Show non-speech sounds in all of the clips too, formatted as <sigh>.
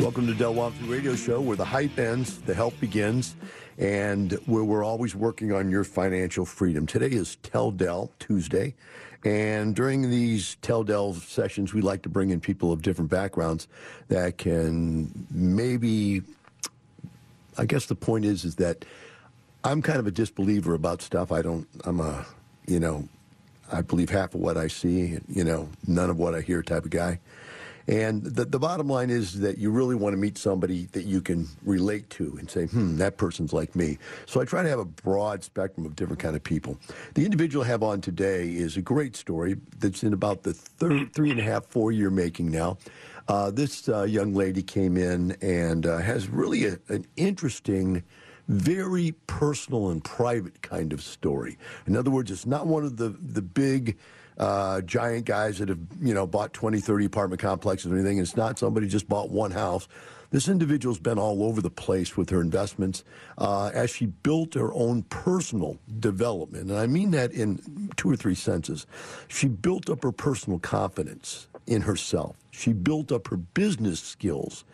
Welcome to Del Walmsley Radio Show, where the hype ends, the help begins, and where we're always working on your financial freedom. Today is Tell Del Tuesday, and during these Tell Del sessions, we like to bring in people of different backgrounds that can maybe. I guess the point is, is that I'm kind of a disbeliever about stuff. I don't. I'm a, you know, I believe half of what I see, you know, none of what I hear type of guy. And the, the bottom line is that you really want to meet somebody that you can relate to and say, hmm, that person's like me. So I try to have a broad spectrum of different kind of people. The individual I have on today is a great story that's in about the third, three and a half, four year making now. Uh, this uh, young lady came in and uh, has really a, an interesting very personal and private kind of story. In other words, it's not one of the, the big uh, giant guys that have, you know, bought 20, 30 apartment complexes or anything. It's not somebody just bought one house. This individual's been all over the place with her investments uh, as she built her own personal development. And I mean that in two or three senses. She built up her personal confidence in herself. She built up her business skills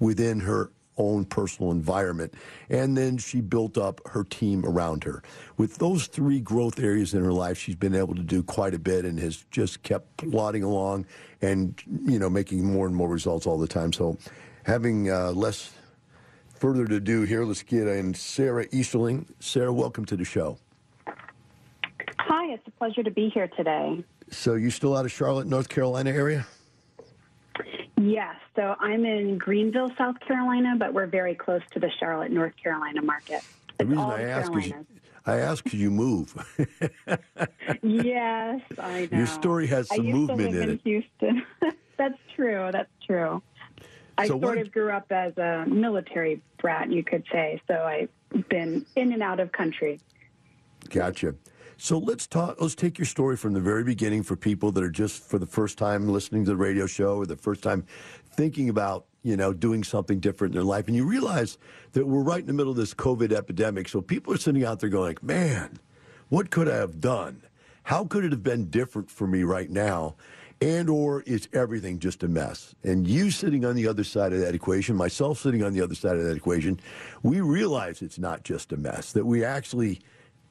within her own personal environment. And then she built up her team around her. With those three growth areas in her life, she's been able to do quite a bit and has just kept plodding along and, you know, making more and more results all the time. So having uh, less further to do here, let's get in Sarah Easterling. Sarah, welcome to the show. Hi, it's a pleasure to be here today. So you still out of Charlotte, North Carolina area? Yes, so I'm in Greenville, South Carolina, but we're very close to the Charlotte, North Carolina market. The reason I ask is I ask you move. <laughs> yes, I know. Your story has I some used movement to live in in, it. Houston. <laughs> that's true. That's true. I So sort of grew up as a military brat, you could say. So I've been in and out of country. Gotcha. So let's talk. Let's take your story from the very beginning for people that are just for the first time listening to the radio show or the first time thinking about you know doing something different in their life, and you realize that we're right in the middle of this COVID epidemic. So people are sitting out there going, "Man, what could I have done? How could it have been different for me right now?" And or is everything just a mess? And you sitting on the other side of that equation, myself sitting on the other side of that equation, we realize it's not just a mess. That we actually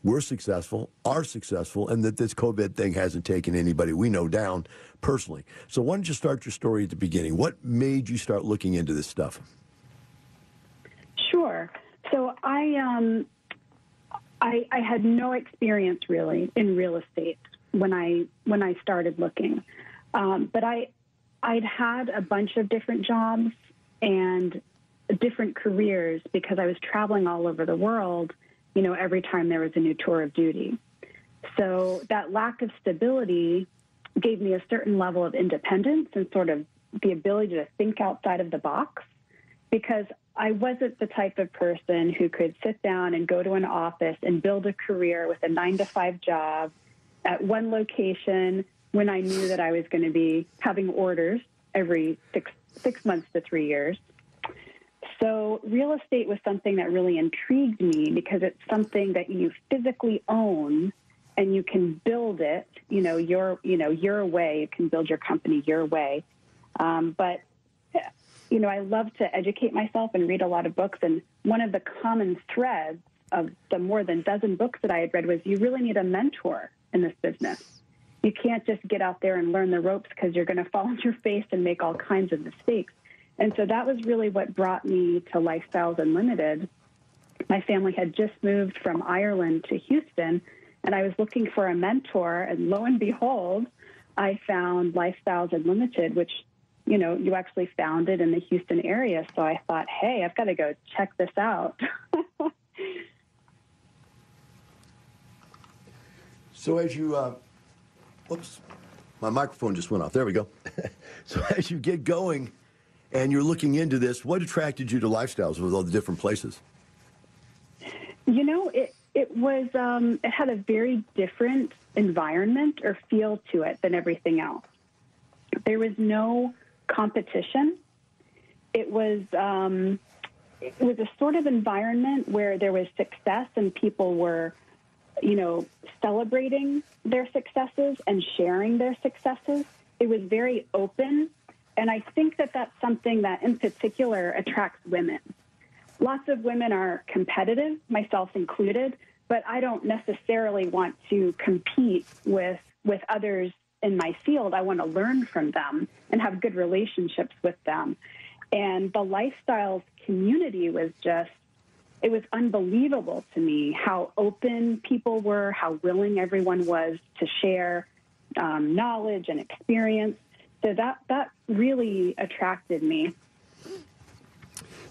we're successful, are successful, and that this COVID thing hasn't taken anybody we know down personally. So, why don't you start your story at the beginning? What made you start looking into this stuff? Sure. So I um, I, I had no experience really in real estate when I when I started looking, um, but I I'd had a bunch of different jobs, and different careers because I was traveling all over the world, you know, every time there was a new tour of duty. So that lack of stability gave me a certain level of independence and sort of the ability to think outside of the box because I wasn't the type of person who could sit down and go to an office and build a career with a nine to five job at one location when I knew that I was going to be having orders every six six months to three years. So real estate was something that really intrigued me because it's something that you physically own and you can build it, you know, your you know your way. You can build your company your way. Um, but you know, I love to educate myself and read a lot of books. And one of the common threads of the more than dozen books that I had read was you really need a mentor in this business. You can't just get out there and learn the ropes because you're going to fall on your face and make all kinds of mistakes. And so that was really what brought me to Lifestyles Unlimited. My family had just moved from Ireland to Houston, and I was looking for a mentor. And lo and behold, I found Lifestyles Unlimited, which you know, you actually found it in the Houston area. So I thought, hey, I've got to go check this out. <laughs> so as you, uh, whoops, my microphone just went off. There we go. <laughs> so as you get going and you're looking into this, what attracted you to lifestyles with all the different places? You know, it it was um, it had a very different environment or feel to it than everything else. There was no competition. It was um, it was a sort of environment where there was success and people were, you know, celebrating their successes and sharing their successes. It was very open, and I think that that's something that, in particular, attracts women. Lots of women are competitive, myself included, but I don't necessarily want to compete with with others in my field, I want to learn from them and have good relationships with them. And the lifestyles community was just, it was unbelievable to me how open people were, how willing everyone was to share um, knowledge and experience. So that, that really attracted me.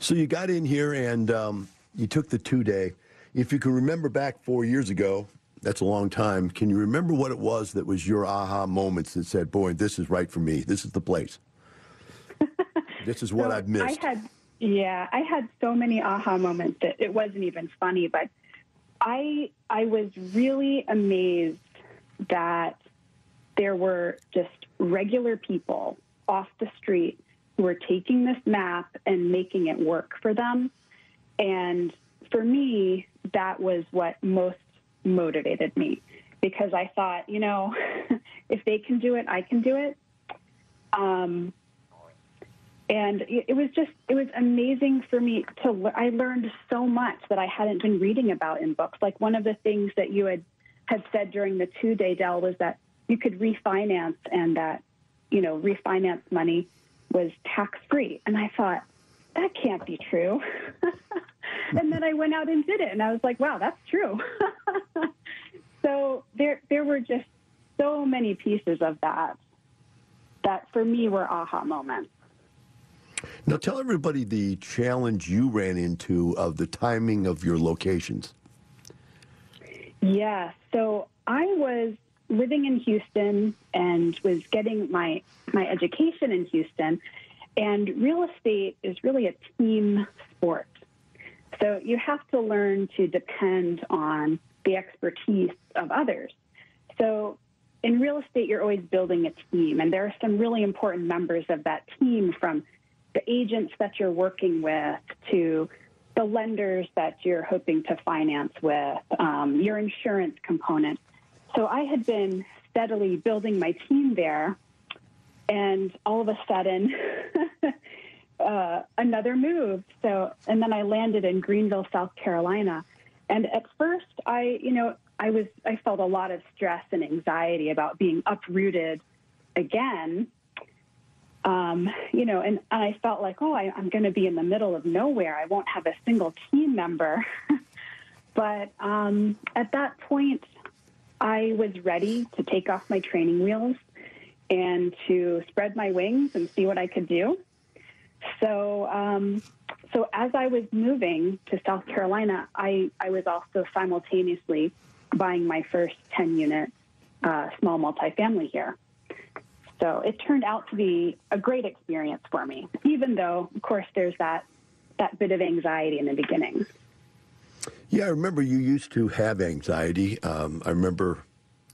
So you got in here and um, you took the two day. If you can remember back four years ago, that's a long time. Can you remember what it was that was your aha moments that said, "Boy, this is right for me. This is the place. <laughs> this is what so I've missed." I had, yeah, I had so many aha moments that it wasn't even funny. But I, I was really amazed that there were just regular people off the street who were taking this map and making it work for them. And for me, that was what most motivated me because I thought, you know, <laughs> if they can do it, I can do it. Um, and it was just it was amazing for me to i learned so much that i hadn't been reading about in books like one of the things that you had had said during the two day Del was that you could refinance and that you know refinance money was tax free and i thought that can't be true <laughs> and then I went out and did it, and I was like, wow, that's true. <laughs> so there, there were just so many pieces of that that for me were aha moments. Now, tell everybody the challenge you ran into of the timing of your locations. Yeah, so I was living in Houston and was getting my my education in Houston, and real estate is really a team sport. So you have to learn to depend on the expertise of others. So in real estate, you're always building a team, and there are some really important members of that team from the agents that you're working with to the lenders that you're hoping to finance with, um, your insurance component. So I had been steadily building my team there, and all of a sudden, <laughs> uh, another move. So, and then I landed in Greenville, South Carolina. And at first, I, you know, I was, I felt a lot of stress and anxiety about being uprooted again. Um, you know, and, and I felt like, oh, I, I'm going to be in the middle of nowhere. I won't have a single team member. <laughs> but um, at that point, I was ready to take off my training wheels and to spread my wings and see what I could do. So um, so as I was moving to South Carolina, I, I was also simultaneously buying my first 10 unit uh, small multifamily here. So it turned out to be a great experience for me, even though, of course, there's that, that bit of anxiety in the beginning. Yeah, I remember you used to have anxiety. Um, I remember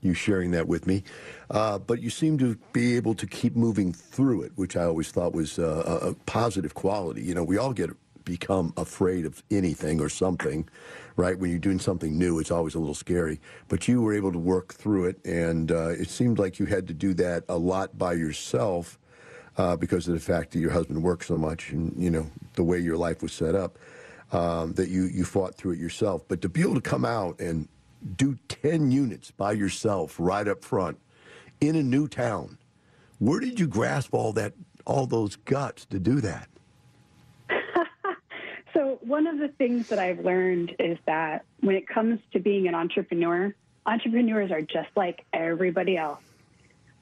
you sharing that with me. Uh, but you seem to be able to keep moving through it, which I always thought was uh, a positive quality. You know, we all get become afraid of anything or something, right? When you're doing something new, it's always a little scary. But you were able to work through it, and uh, it seemed like you had to do that a lot by yourself uh, because of the fact that your husband worked so much, and you know the way your life was set up. Um, that you you fought through it yourself, but to be able to come out and do 10 units by yourself right up front in a new town. Where did you grasp all that all those guts to do that? <laughs> so one of the things that I've learned is that when it comes to being an entrepreneur, entrepreneurs are just like everybody else.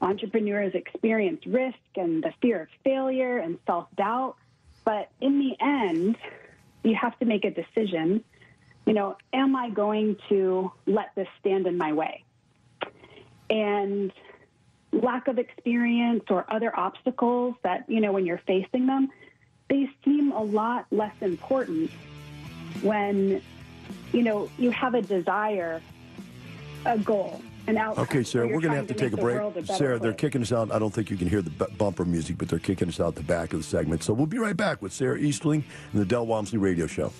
Entrepreneurs experience risk and the fear of failure and self-doubt, but in the end, you have to make a decision you know, am I going to let this stand in my way? And lack of experience or other obstacles that, you know, when you're facing them, they seem a lot less important when, you know, you have a desire, a goal, an outcome. Okay, Sarah, we're going to have to, to take a break. A Sarah, they're kicking us out. I don't think you can hear the bumper music, but they're kicking us out the back of the segment. So we'll be right back with Sarah Eastling and the Del Walmsley Radio Show.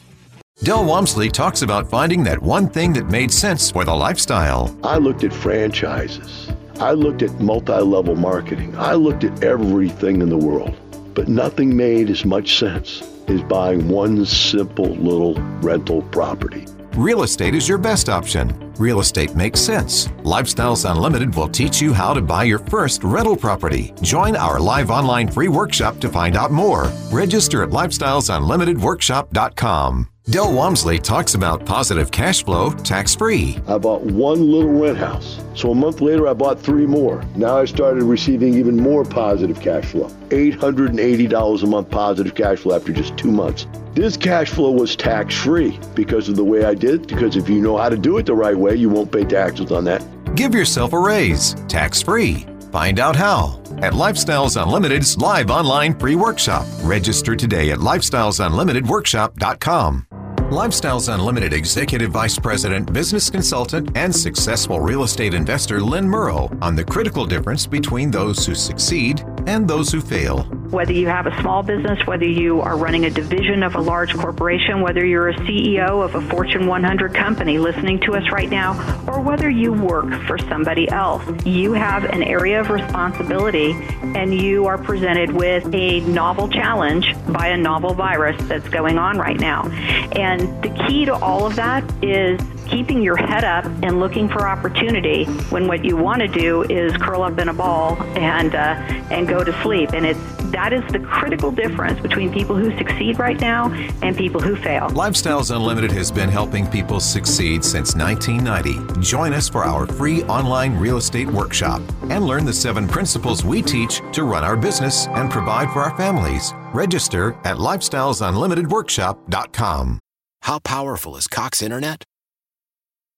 Del Walmsley talks about finding that one thing that made sense for the lifestyle. I looked at franchises. I looked at multi level marketing. I looked at everything in the world. But nothing made as much sense as buying one simple little rental property. Real estate is your best option. Real estate makes sense. Lifestyles Unlimited will teach you how to buy your first rental property. Join our live online free workshop to find out more. Register at lifestylesunlimitedworkshop.com. Del Walmsley talks about positive cash flow tax free. I bought one little rent house. So a month later, I bought three more. Now I started receiving even more positive cash flow $880 a month positive cash flow after just two months. This cash flow was tax free because of the way I did it. Because if you know how to do it the right way, you won't pay taxes on that. Give yourself a raise tax free. Find out how at Lifestyles Unlimited's live online free workshop. Register today at lifestylesunlimitedworkshop.com. Lifestyles Unlimited Executive Vice President, Business Consultant, and successful real estate investor Lynn Murrow on the critical difference between those who succeed and those who fail. Whether you have a small business, whether you are running a division of a large corporation, whether you're a CEO of a Fortune 100 company listening to us right now, or whether you work for somebody else, you have an area of responsibility and you are presented with a novel challenge by a novel virus that's going on right now. And the key to all of that is keeping your head up and looking for opportunity when what you want to do is curl up in a ball and uh, and go to sleep. And it's that is the critical difference between people who succeed right now and people who fail. Lifestyles Unlimited has been helping people succeed since 1990. Join us for our free online real estate workshop and learn the seven principles we teach to run our business and provide for our families. Register at lifestylesunlimitedworkshop.com. How powerful is Cox Internet?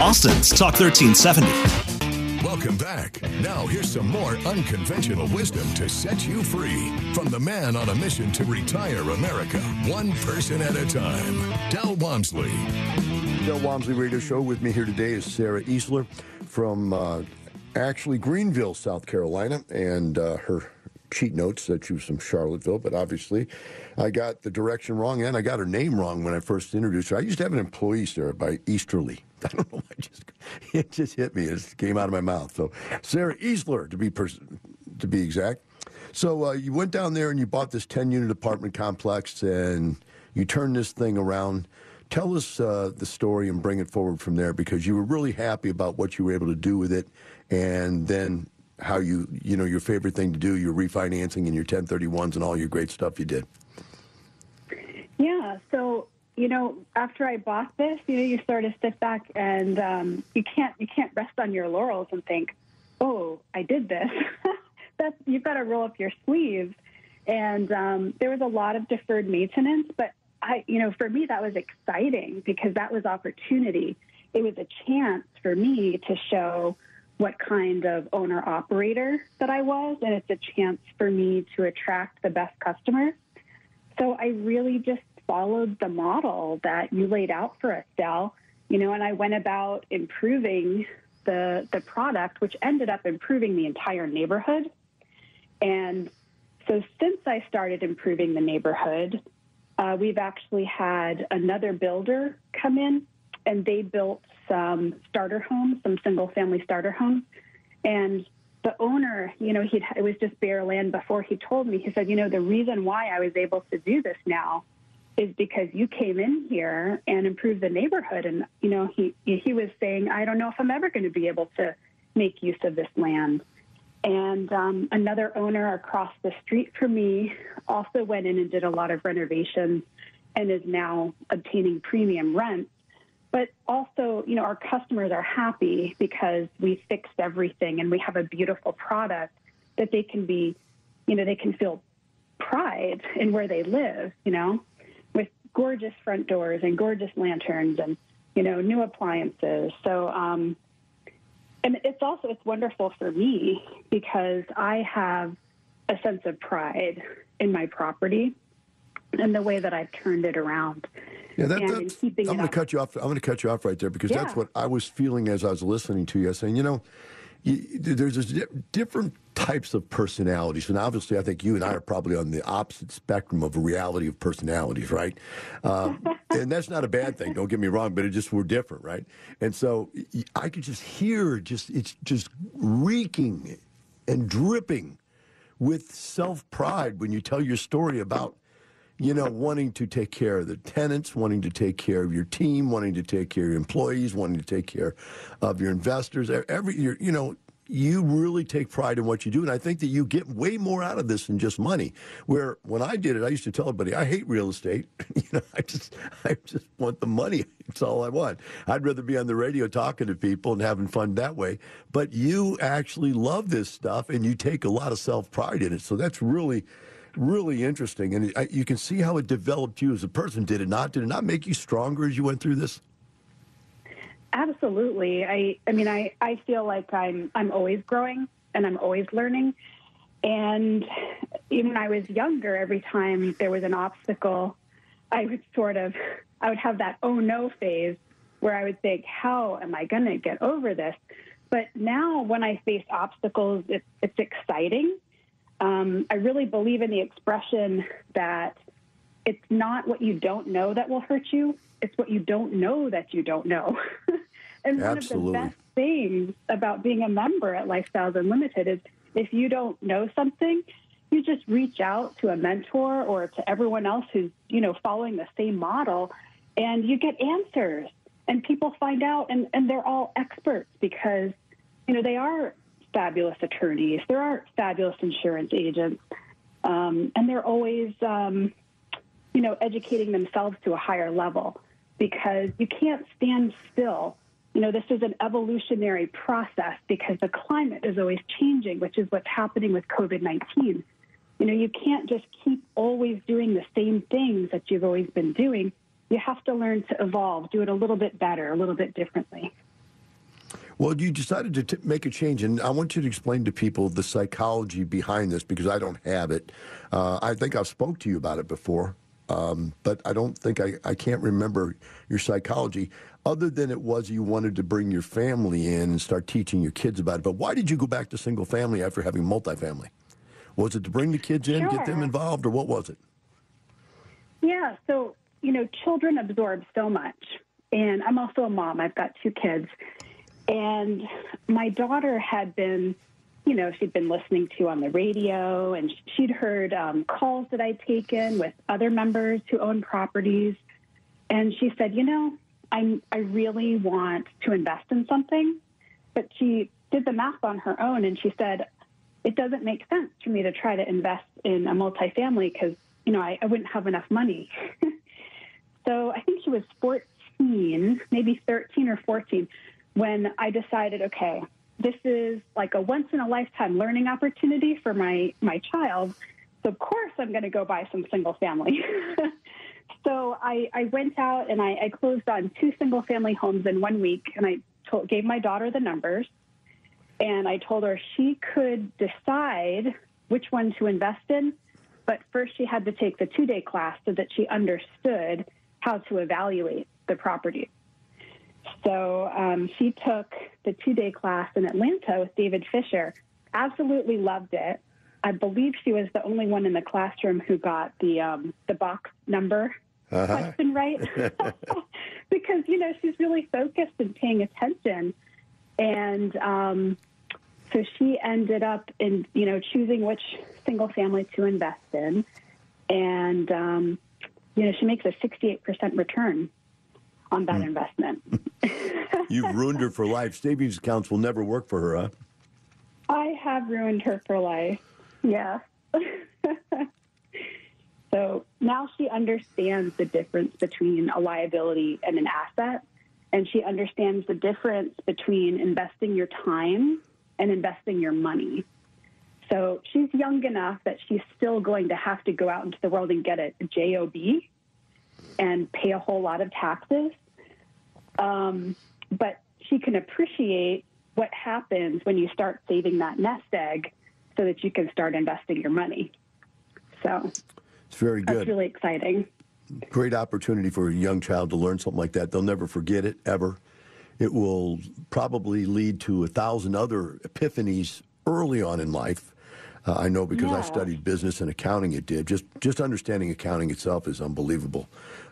Austin's Talk 1370. Welcome back. Now, here's some more unconventional wisdom to set you free from the man on a mission to retire America, one person at a time, Del Walmsley. Del Walmsley Radio Show. With me here today is Sarah Easler from uh, actually Greenville, South Carolina, and uh, her cheat notes that she was from Charlottesville, but obviously I got the direction wrong and I got her name wrong when I first introduced her. I used to have an employee, Sarah, by Easterly. <laughs> I don't know why it just, it just hit me. It came out of my mouth. So Sarah Easler, to be pers- to be exact. So uh, you went down there and you bought this 10 unit apartment complex and you turned this thing around. Tell us uh, the story and bring it forward from there because you were really happy about what you were able to do with it and then how you, you know, your favorite thing to do, your refinancing and your 1031s and all your great stuff you did. Yeah. So, you know, after I bought this, you know, you sort of sit back and um, you can't you can't rest on your laurels and think, oh, I did this. <laughs> That's you've got to roll up your sleeves. And um, there was a lot of deferred maintenance, but I, you know, for me that was exciting because that was opportunity. It was a chance for me to show what kind of owner operator that I was, and it's a chance for me to attract the best customers. So I really just followed the model that you laid out for us, Del. You know, and I went about improving the the product, which ended up improving the entire neighborhood. And so since I started improving the neighborhood, uh, we've actually had another builder come in and they built some starter homes, some single family starter homes. And the owner, you know, he it was just bare land before he told me. He said, you know, the reason why I was able to do this now is because you came in here and improved the neighborhood. And you know, he he was saying, I don't know if I'm ever going to be able to make use of this land. And um, another owner across the street from me also went in and did a lot of renovations and is now obtaining premium rent. But also, you know, our customers are happy because we fixed everything and we have a beautiful product that they can be, you know, they can feel pride in where they live, you know, gorgeous front doors and gorgeous lanterns and, you know, new appliances. So, um, and it's also it's wonderful for me because I have a sense of pride in my property and the way that I've turned it around. Yeah, that, that's, I'm going to cut you off. I'm going to cut you off right there because yeah. that's what I was feeling as I was listening to you, saying, you know, you, there's this different types of personalities, and obviously, I think you and I are probably on the opposite spectrum of a reality of personalities, right? Um, <laughs> and that's not a bad thing. Don't get me wrong, but it just we're different, right? And so I could just hear just it's just reeking and dripping with self pride when you tell your story about you know, wanting to take care of the tenants, wanting to take care of your team, wanting to take care of your employees, wanting to take care of your investors. Every, you know, you really take pride in what you do, and I think that you get way more out of this than just money. Where when I did it, I used to tell everybody, I hate real estate. <laughs> you know, I just, I just want the money. <laughs> It's all I want. I'd rather be on the radio talking to people and having fun that way. But you actually love this stuff, and you take a lot of self pride in it. So that's really really interesting, and it, you can see how it developed you as a person. Did it not? Did it not make you stronger as you went through this? Absolutely. I I mean I, I feel like I'm I'm always growing and I'm always learning. And even when I was younger, every time there was an obstacle, I would sort of I would have that oh no phase where I would think, how am I going to get over this? But now when I face obstacles, it, it's exciting um, I really believe in the expression that it's not what you don't know that will hurt you, it's what you don't know that you don't know. <laughs> and Absolutely. one of the best things about being a member at Lifestyles Unlimited is if you don't know something, you just reach out to a mentor or to everyone else who's, you know, following the same model and you get answers. And people find out and, and they're all experts because, you know, they are fabulous attorneys. There are fabulous insurance agents, um, and they're always, um, you know, educating themselves to a higher level because you can't stand still. You know, this is an evolutionary process because the climate is always changing, which is what's happening with COVID 19. You know, you can't just keep always doing the same things that you've always been doing. You have to learn to evolve, do it a little bit better, a little bit differently. Well, you decided to t- make a change, and I want you to explain to people the psychology behind this because I don't have it. Uh, I think I've spoke to you about it before, um, but I don't think I, I can't remember your psychology. other than it was you wanted to bring your family in and start teaching your kids about it. But why did you go back to single family after having multifamily? Was it to bring the kids in, Sure. get them involved, or what was it? Yeah, so, you know, children absorb so much. And I'm also a mom, I've got two kids. And my daughter had been, you know, she'd been listening to on the radio and she'd heard um, calls that I'd taken with other members who own properties. And she said, you know, I, I really want to invest in something. But she did the math on her own and she said, it doesn't make sense for me to try to invest in a multifamily because, you know, I, I wouldn't have enough money. <laughs> so I think she was 14, maybe 13 or 14, when I decided, okay, this is like a once in a lifetime learning opportunity for my, my child. So of course I'm going to go buy some single family. <laughs> so I, I went out and I, I closed on two single family homes in one week and I told, gave my daughter the numbers and I told her she could decide which one to invest in, but first she had to take the two day class so that she understood how to evaluate the property. So um, she took the two day class in Atlanta with David Fisher, absolutely loved it. I believe she was the only one in the classroom who got the um, the box number Uh-huh. question right. <laughs> <laughs> Because you know she's really focused and paying attention. And um, so she ended up in you know choosing which single family to invest in. And um, you know she makes a 68% return on that mm. investment <laughs> You've ruined her for life. Savings accounts will never work for her, huh? i have ruined her for life yes <laughs> so now she understands the difference between a liability and an asset and she understands the difference between investing your time and investing your money. So she's young enough that she's still going to have to go out into the world and get a job and pay a whole lot of taxes. Um, but she can appreciate what happens when you start saving that nest egg so that you can start investing your money. So It's very that's good. really exciting. Great opportunity for a young child to learn something like that. They'll never forget it ever. It will probably lead to a thousand other epiphanies early on in life. Uh, I know because I studied business and accounting. It did just just understanding accounting itself is unbelievable.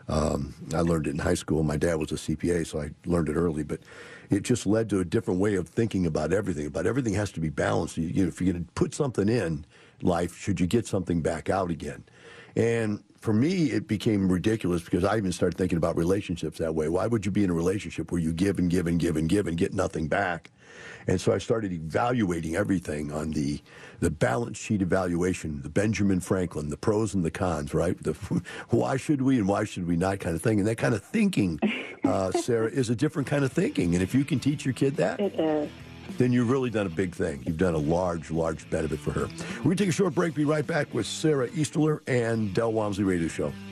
Um, I learned it in high school. My dad was a CPA, so I learned it early. But it just led to a different way of thinking about everything. About everything has to be balanced. You, you know, if you're going to put something in life, should you get something back out again? And for me, it became ridiculous because I even started thinking about relationships that way. Why would you be in a relationship where you give and give and give and give and get nothing back? And so I started evaluating everything on the the balance sheet evaluation, the Benjamin Franklin, the pros and the cons, right? The <laughs> why should we and why should we not kind of thing. And that kind of thinking, uh, Sarah, is a different kind of thinking. And if you can teach your kid that, It is. then you've really done a big thing. You've done a large, large benefit for her. We're going to take a short break. Be right back with Sarah Easterler and Del Walmsley Radio Show.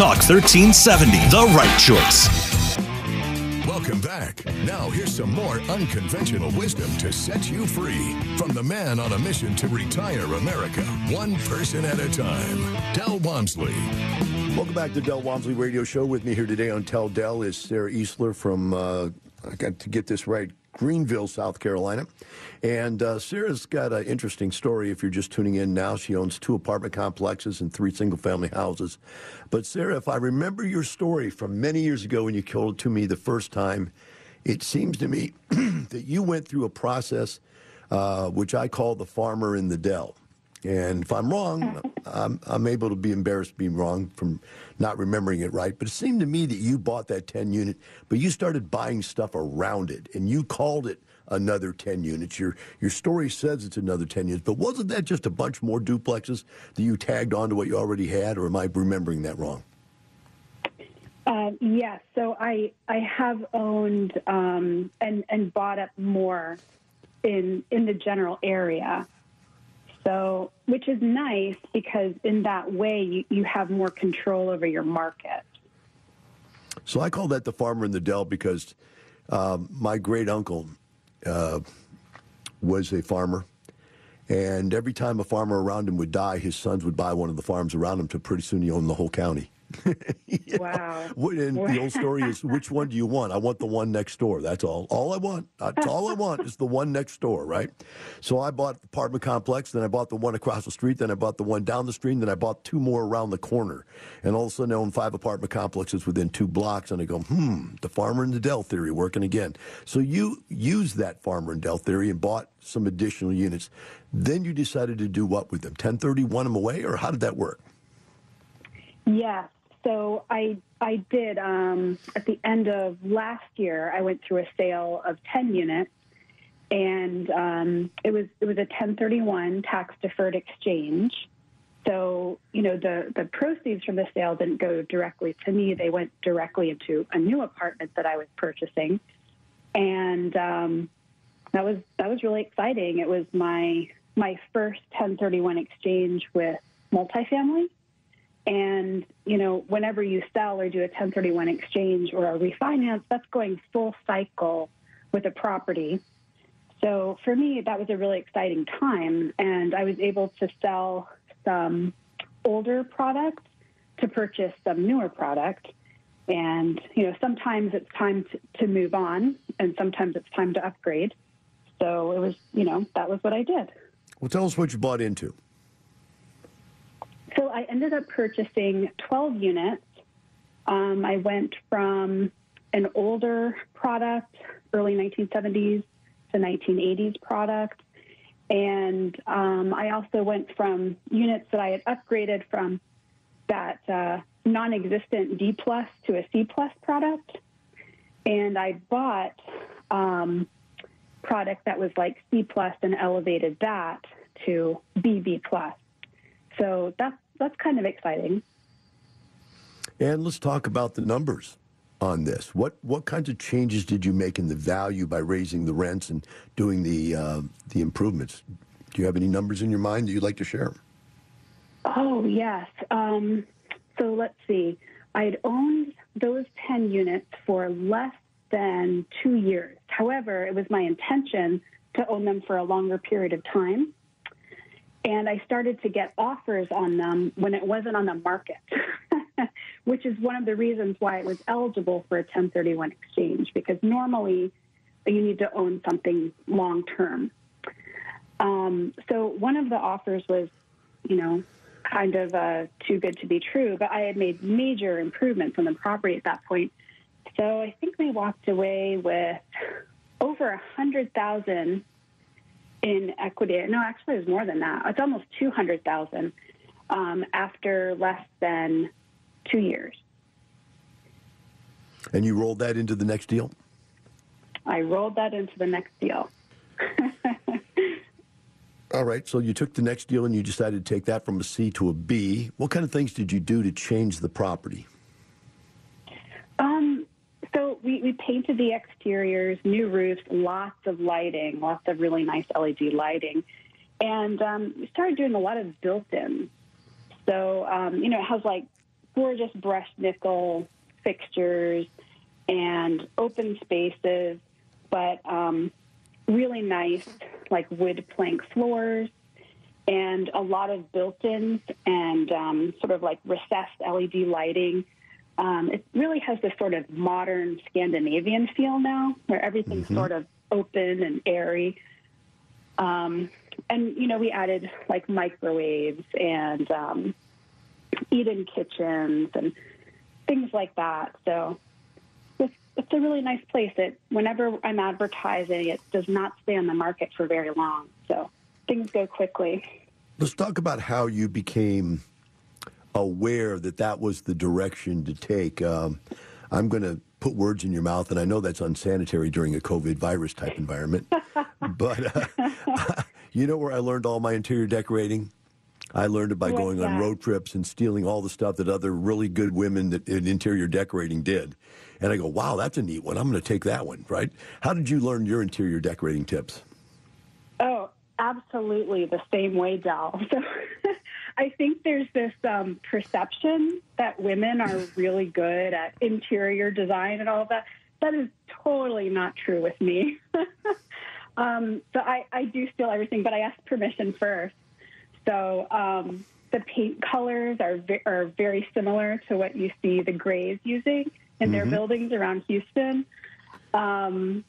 Talk 1370, the right choice. Welcome back. Now, here's some more unconventional wisdom to set you free from the man on a mission to retire America, one person at a time. Del Walmsley. Welcome back to Del Walmsley Radio Show. With me here today on Tell Del is Sarah Eastler from, uh, I got to get this right, Greenville, South Carolina. And uh, Sarah's got an interesting story if you're just tuning in now. She owns two apartment complexes and three single family houses. But Sarah, if I remember your story from many years ago when you told it to me the first time, it seems to me <clears throat> that you went through a process uh, which I call the farmer in the dell. And if I'm wrong, I'm, I'm able to be embarrassed being wrong from not remembering it right. But it seemed to me that you bought that 10 unit, but you started buying stuff around it, and you called it another 10 units. Your your story says it's another 10 units, but wasn't that just a bunch more duplexes that you tagged onto what you already had, or am I remembering that wrong? Um, yes, so I I have owned um, and and bought up more in in the general area. So, which is nice because in that way you, you have more control over your market. So I call that the farmer in the dell because um, my great uncle uh, was a farmer. And every time a farmer around him would die, his sons would buy one of the farms around him. To pretty soon he owned the whole county. <laughs> Wow. And the old <laughs> story is, which one do you want? I want the one next door. That's all. All I want. That's all I want is the one next door, right? So I bought the apartment complex, then I bought the one across the street, then I bought the one down the street, then I bought two more around the corner. And all of a sudden I own five apartment complexes within two blocks, and I go, hmm, the farmer and the Dell theory working again. So you used that farmer and Dell theory and bought some additional units. Then you decided to do what with them? 1031 them away, or how did that work? Yes. So I I did um, at the end of last year. I went through a sale of ten units, and um, it was it was a 1031 tax deferred exchange. So you know the the proceeds from the sale didn't go directly to me; they went directly into a new apartment that I was purchasing, and um, that was that was really exciting. It was my my first 1031 exchange with multifamily. And, you know, whenever you sell or do a 1031 exchange or a refinance, that's going full cycle with a property. So for me, that was a really exciting time. And I was able to sell some older product to purchase some newer product. And, you know, sometimes it's time to, to move on and sometimes it's time to upgrade. So it was, you know, that was what I did. Well, tell us what you bought into. So I ended up purchasing 12 units. Um, I went from an older product, early 1970s to 1980s product. And um, I also went from units that I had upgraded from that uh, non existent D plus to a C plus product. And I bought um, product that was like C plus and elevated that to BB plus. So that's that's kind of exciting. And let's talk about the numbers on this. What what kinds of changes did you make in the value by raising the rents and doing the uh, the improvements? Do you have any numbers in your mind that you'd like to share? Oh yes. Um, so let's see. I had owned those ten units for less than two years. However, it was my intention to own them for a longer period of time. And I started to get offers on them when it wasn't on the market, <laughs> which is one of the reasons why it was eligible for a 1031 exchange, because normally you need to own something long term. Um, so one of the offers was, you know, kind of uh, too good to be true, but I had made major improvements on the property at that point. So I think we walked away with over a hundred thousand in equity. No, actually, it's more than that. It's almost two hundred thousand um, after less than two years. And you rolled that into the next deal. I rolled that into the next deal. <laughs> All right. So you took the next deal and you decided to take that from a C to a B. What kind of things did you do to change the property? Um, so we, painted the exteriors, new roofs, lots of lighting, lots of really nice LED lighting. And um, we started doing a lot of built-ins. So, um, you know, it has like gorgeous brushed nickel fixtures and open spaces, but um, really nice like wood plank floors and a lot of built-ins and um, sort of like recessed LED lighting. Um, it really has this sort of modern Scandinavian feel now, where everything's Mm-hmm. sort of open and airy. Um, and you know, we added like microwaves and um, eat-in kitchens and things like that. So it's, it's a really nice place. It whenever I'm advertising, it does not stay on the market for very long. So things go quickly. Let's talk about how you became aware that that was the direction to take. Um, I'm going to put words in your mouth, and I know that's unsanitary during a COVID virus type environment. <laughs> but uh, <laughs> you know where I learned all my interior decorating? I learned it by going on road trips and stealing all the stuff that other really good women that in interior decorating did. And I go, wow, that's a neat one. I'm going to take that one, right? How did you learn your interior decorating tips? Oh, absolutely the same way, Del. <laughs> So I think there's this um, perception that women are <laughs> really good at interior design and all that. That is totally not true with me. <laughs> um, so I, I do steal everything, but I ask permission first. So um, the paint colors are, ve- are very similar to what you see the Grays using in their Mhm. buildings around Houston. Um,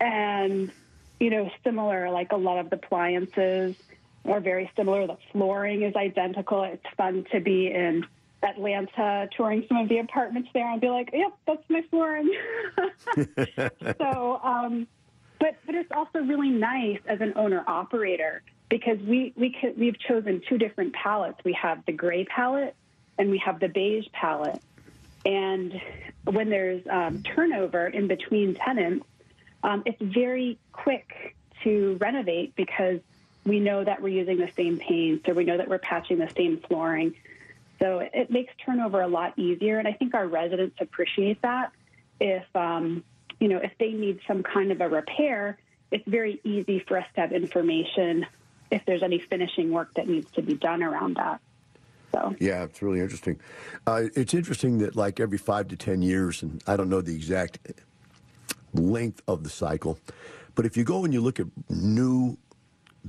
and, you know, similar, like a lot of the appliances are very similar. The flooring is identical. It's fun to be in Atlanta touring some of the apartments there and be like, yep, that's my flooring. <laughs> so, um, but but it's also really nice as an owner operator because we we can, we've chosen two different palettes. We have the gray palette and we have the beige palette. And when there's um, turnover in between tenants, um, it's very quick to renovate because we know that we're using the same paint, or we know that we're patching the same flooring. So it, it makes turnover a lot easier, and I think our residents appreciate that. If um, you know, if they need some kind of a repair, it's very easy for us to have information if there's any finishing work that needs to be done around that. So Yeah, it's really interesting. Uh, it's interesting that like every five to ten years, and I don't know the exact length of the cycle, but if you go and you look at new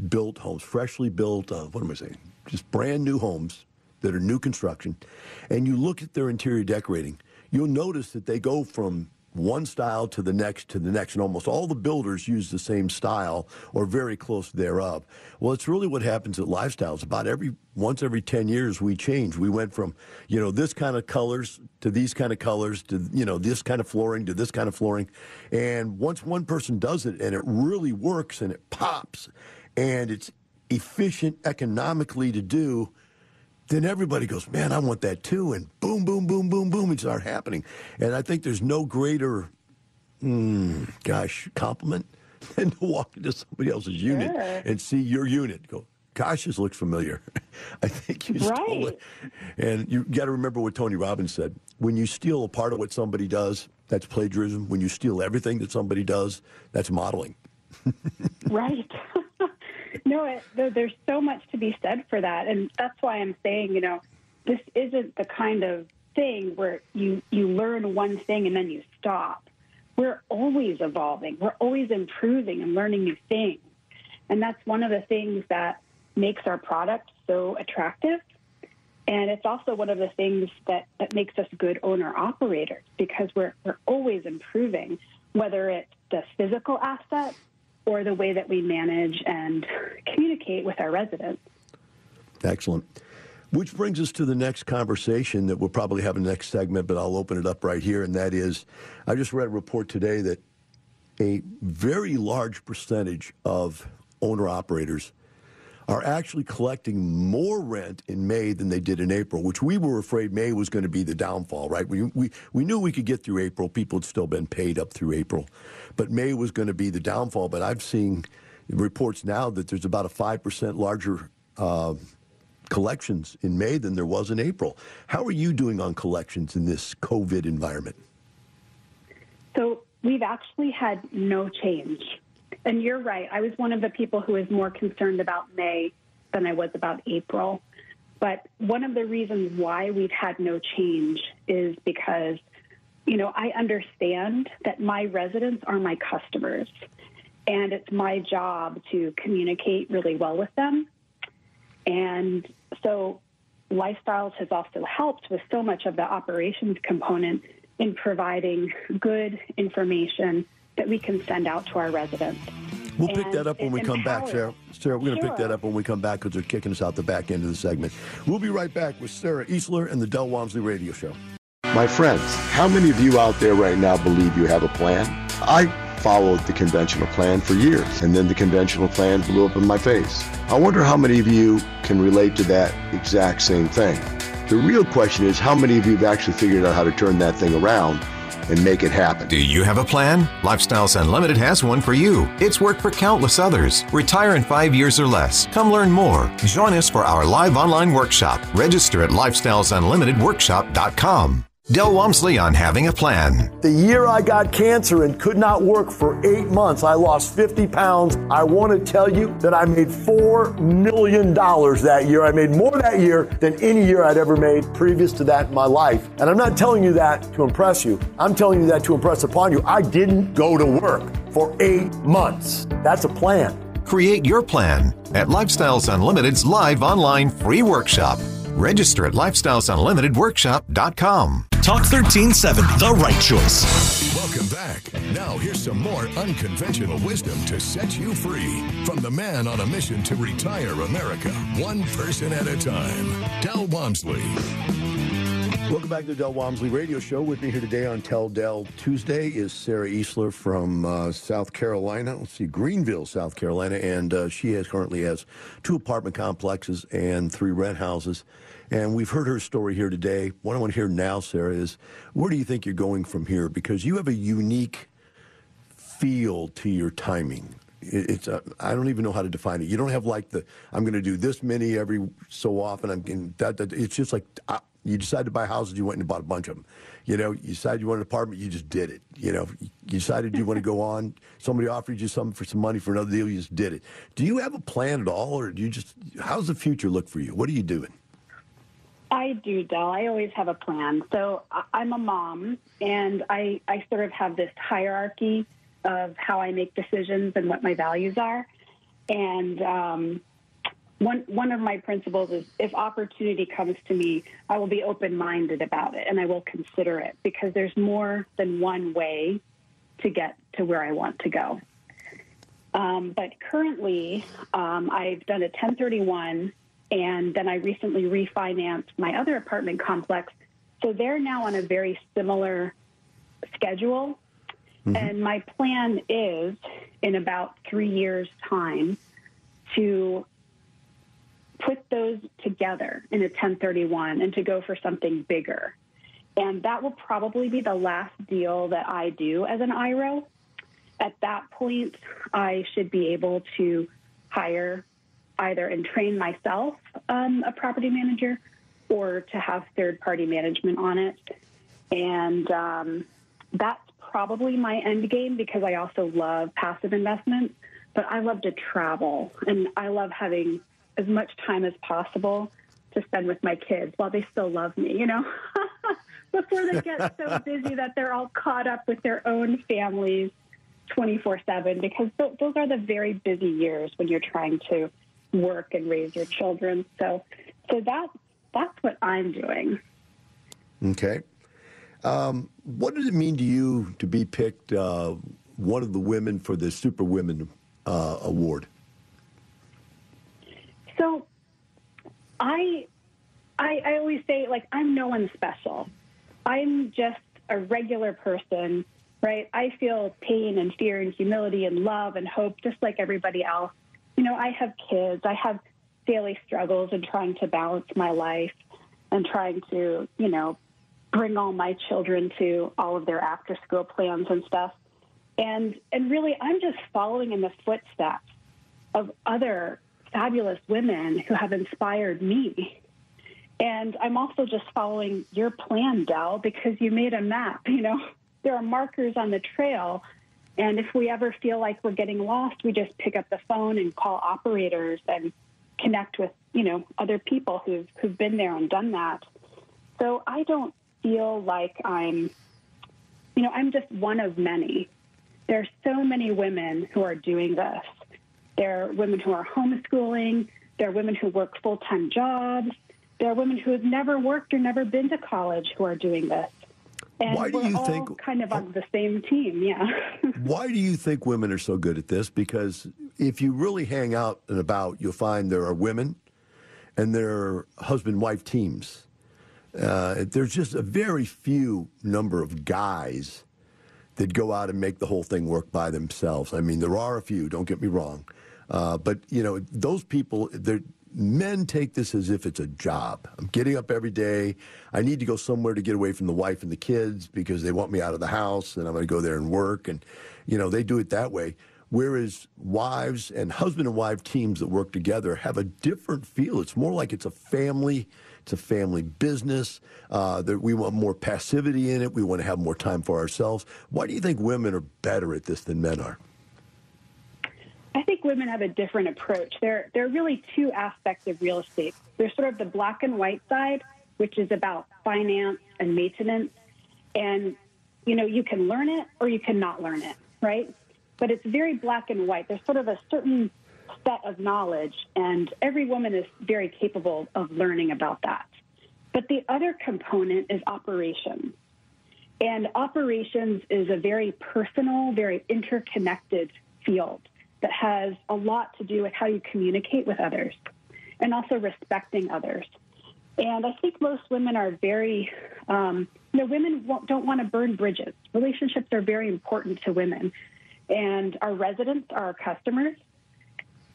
built homes, freshly built, uh, what am I saying? Just brand new homes that are new construction, and you look at their interior decorating, you'll notice that they go from one style to the next to the next, and almost all the builders use the same style or very close thereof. Well, it's really what happens at Lifestyles. About every once every ten years, we change. We went from you know this kind of colors to these kind of colors to you know this kind of flooring to this kind of flooring, and once one person does it and it really works and it pops, and it's efficient economically to do then everybody goes, man, I want that too. And boom, boom, boom, boom, boom, it start happening. And I think there's no greater, mm, gosh, compliment <laughs> than to walk into somebody else's unit Sure. and see your unit. Go, gosh, this looks familiar. <laughs> I think you stole Right. it. And you got to remember what Tony Robbins said. When you steal a part of what somebody does, that's plagiarism. When you steal everything that somebody does, that's modeling. <laughs> right. No, it, there's so much to be said for that, and that's why I'm saying, you know, this isn't the kind of thing where you you learn one thing and then you stop. We're always evolving. We're always improving and learning new things, and that's one of the things that makes our product so attractive. And it's also one of the things that, that makes us good owner operators because we're, we're always improving, whether it's the physical asset or the way that we manage and communicate with our residents. Excellent. Which brings us to the next conversation that we'll probably have in the next segment, but I'll open it up right here. And that is I just read a report today that a very large percentage of owner operators are actually collecting more rent in May than they did in April, which we were afraid May was going to be the downfall, right? We, we, we knew we could get through April. People had still been paid up through April. But May was going to be the downfall. But I've seen reports now that there's about a 5% larger uh, collections in May than there was in April. How are you doing on collections in this COVID environment? So we've actually had no change. And you're right. I was one of the people who was more concerned about May than I was about April. But one of the reasons why we've had no change is because, you know, I understand that my residents are my customers. And it's my job to communicate really well with them. And so Lifestyles has also helped with so much of the operations component in providing good information that we can send out to our residents. We'll pick that up when we come back. Sarah. Sarah, we're going to pick that up when we come back because they're kicking us out the back end of the segment. We'll be right back with Sarah Easler and the Del Walmsley Radio Show. My friends, how many of you out there right now believe you have a plan? I followed the conventional plan for years, and then the conventional plan blew up in my face. I wonder how many of you can relate to that exact same thing. The real question is how many of you have actually figured out how to turn that thing around and make it happen. Do you have a plan? Lifestyles Unlimited has one for you. It's worked for countless others. Retire in five years or less. Come learn more. Join us for our live online workshop. Register at lifestylesunlimitedworkshop.com. Del Walmsley on having a plan. The year I got cancer and could not work for eight months, I lost 50 pounds. I want to tell you that I made $4 million that year. I made more that year than any year I'd ever made previous to that in my life. And I'm not telling you that to impress you. I'm telling you that to impress upon you. I didn't go to work for eight months. That's a plan. Create your plan at Lifestyles Unlimited's live online free workshop. Register at lifestylesunlimitedworkshop.com. Talk 1370, the right choice. Welcome back. Now, here's some more unconventional wisdom to set you free from the man on a mission to retire America, one person at a time, Del Walmsley. Welcome back to the Del Walmsley Radio Show. With me here today on Tell Del Tuesday is Sarah Easler from uh, South Carolina. Let's see, Greenville, South Carolina, and uh, she has currently has two apartment complexes and three rent houses. And we've heard her story here today. What I want to hear now, Sarah, is where do you think you're going from here? Because you have a unique feel to your timing. It's uh, I don't even know how to define it. You don't have like the I'm going to do this many every so often. I'm getting that, that. It's just like uh, you decided to buy houses, you went and bought a bunch of them. You know, you decided you want an apartment, you just did it. You know, you decided you want to go <laughs> on. Somebody offered you something for some money for another deal, you just did it. Do you have a plan at all, or do you just? How's the future look for you? What are you doing? I do, Del. I always have a plan. So I'm a mom, and I, I sort of have this hierarchy of how I make decisions and what my values are. And um, one one of my principles is if opportunity comes to me, I will be open minded about it and I will consider it because there's more than one way to get to where I want to go. Um, but currently, um, I've done a 1031 and then I recently refinanced my other apartment complex. So they're now on a very similar schedule. Mm-hmm. And my plan is in about three years' time to put those together in a 1031 and to go for something bigger. And that will probably be the last deal that I do as an IRO. At that point, I should be able to hire either and train myself um, a property manager or to have third party management on it. And um, that's probably my end game because I also love passive investments, but I love to travel and I love having as much time as possible to spend with my kids while they still love me, you know, <laughs> before they get so <laughs> busy that they're all caught up with their own families 24 7 because those are the very busy years when you're trying to work and raise your children. So, so that that's what I'm doing. Okay. Um, what does it mean to you to be picked uh, one of the women for the Super Women uh, Award? So, I, I, I always say like I'm no one special. I'm just a regular person, right? I feel pain and fear and humility and love and hope just like everybody else you know, I have kids. I have daily struggles in trying to balance my life and trying to, you know, bring all my children to all of their after school plans and stuff. And and really I'm just following in the footsteps of other fabulous women who have inspired me. And I'm also just following your plan, Del, because you made a map, <laughs> you know. There are markers on the trail and if we ever feel like we're getting lost, we just pick up the phone and call operators and connect with, you know, other people who've who've been there and done that. So I don't feel like I'm you know, I'm just one of many. There are so many women who are doing this. There are women who are homeschooling, there are women who work full-time jobs, there are women who have never worked or never been to college who are doing this. And why do you think kind of on the same team? Yeah. <laughs> why do you think women are so good at this? Because if you really hang out and about, you'll find there are women and there are husband-wife teams. Uh, there's just a very few number of guys that go out and make the whole thing work by themselves. I mean, there are a few. Don't get me wrong, uh, but you know, those people. Men take this as if it's a job. I'm getting up every day. I need to go somewhere to get away from the wife and the kids because they want me out of the house and I'm going to go there and work. And, you know, they do it that way. Whereas wives and husband and wife teams that work together have a different feel. It's more like it's a family. It's a family business. Uh, that we want more passivity in it. We want to have more time for ourselves. Why do you think women are better at this than men are? I think women have a different approach. There, there are really two aspects of real estate. There's sort of the black and white side, which is about finance and maintenance. And, you know, you can learn it or you cannot learn it, right? But it's very black and white. There's sort of a certain set of knowledge, and every woman is very capable of learning about that. But the other component is operations. And operations is a very personal, very interconnected field that has a lot to do with how you communicate with others and also respecting others. And I think most women are very, um, you know, women don't want to burn bridges. Relationships are very important to women. And our residents are our customers.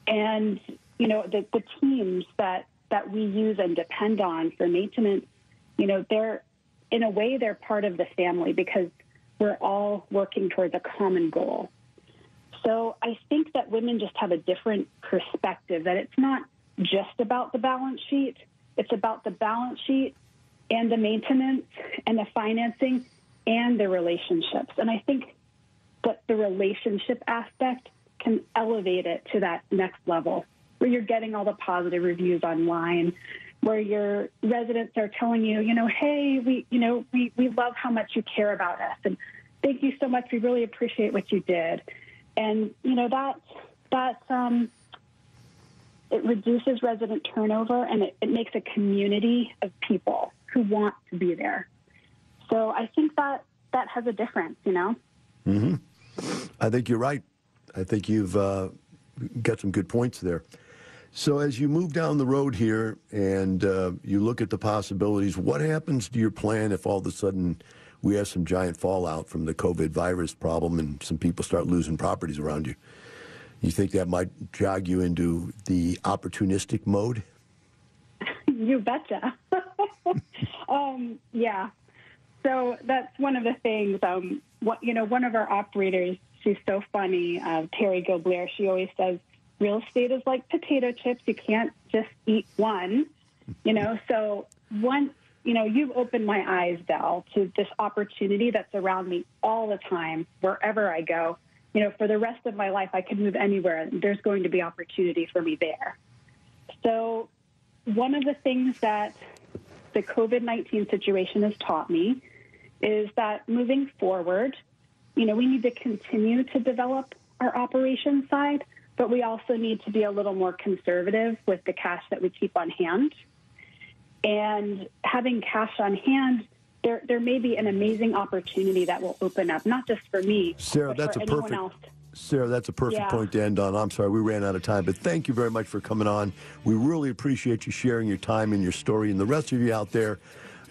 And, you know, the, the teams that, that we use and depend on for maintenance, you know, they're, in a way, they're part of the family because we're all working towards a common goal. So I think that women just have a different perspective that it's not just about the balance sheet, it's about the balance sheet and the maintenance and the financing and the relationships. And I think that the relationship aspect can elevate it to that next level where you're getting all the positive reviews online where your residents are telling you, you know, hey, we, you know, we, we love how much you care about us and thank you so much. We really appreciate what you did and you know that that um, it reduces resident turnover and it, it makes a community of people who want to be there. So I think that that has a difference, you know. Mm-hmm. I think you're right. I think you've uh, got some good points there. So as you move down the road here and uh, you look at the possibilities, what happens to your plan if all of a sudden we have some giant fallout from the COVID virus problem and some people start losing properties around you. You think that might jog you into the opportunistic mode? <laughs> You betcha. <laughs> um, yeah. So that's one of the things. Um, what, you know, one of our operators, she's so funny, uh, Terry Gobler, she always says, real estate is like potato chips. You can't just eat one, you know. So once you know, you've opened my eyes, Del, to this opportunity that's around me all the time, wherever I go. You know, for the rest of my life, I could move anywhere. There's going to be opportunity for me there. So, one of the things that the COVID 19 situation has taught me is that moving forward, you know, we need to continue to develop our operations side, but we also need to be a little more conservative with the cash that we keep on hand and having cash on hand, there, there may be an amazing opportunity that will open up, not just for me, Sarah, that's a perfect. Else. Sarah, that's a perfect yeah. point to end on. I'm sorry we ran out of time, but thank you very much for coming on. We really appreciate you sharing your time and your story. And the rest of you out there,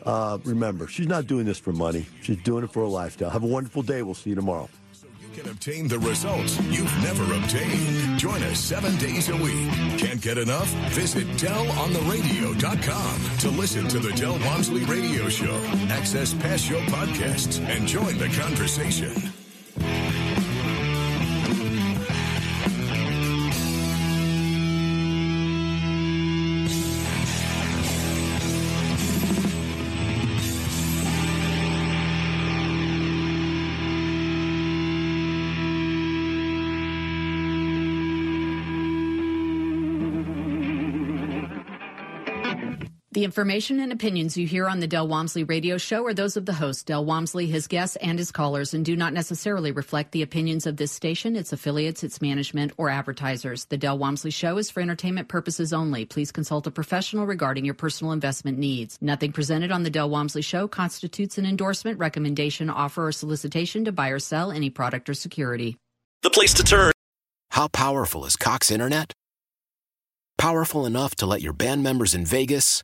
uh, remember, she's not doing this for money. She's doing it for a lifestyle. Have a wonderful day. We'll see you tomorrow can obtain the results you've never obtained. Join us seven days a week. Can't get enough? Visit DelOnTheRadio.com to listen to the Del Walmsley Radio Show, access past show podcasts, and join the conversation. Information and opinions you hear on the Del Walmsley radio show are those of the host, Del Walmsley, his guests, and his callers, and do not necessarily reflect the opinions of this station, its affiliates, its management, or advertisers. The Del Walmsley show is for entertainment purposes only. Please consult a professional regarding your personal investment needs. Nothing presented on the Del Walmsley show constitutes an endorsement, recommendation, offer, or solicitation to buy or sell any product or security. The place to turn. How powerful is Cox Internet? Powerful enough to let your band members in Vegas,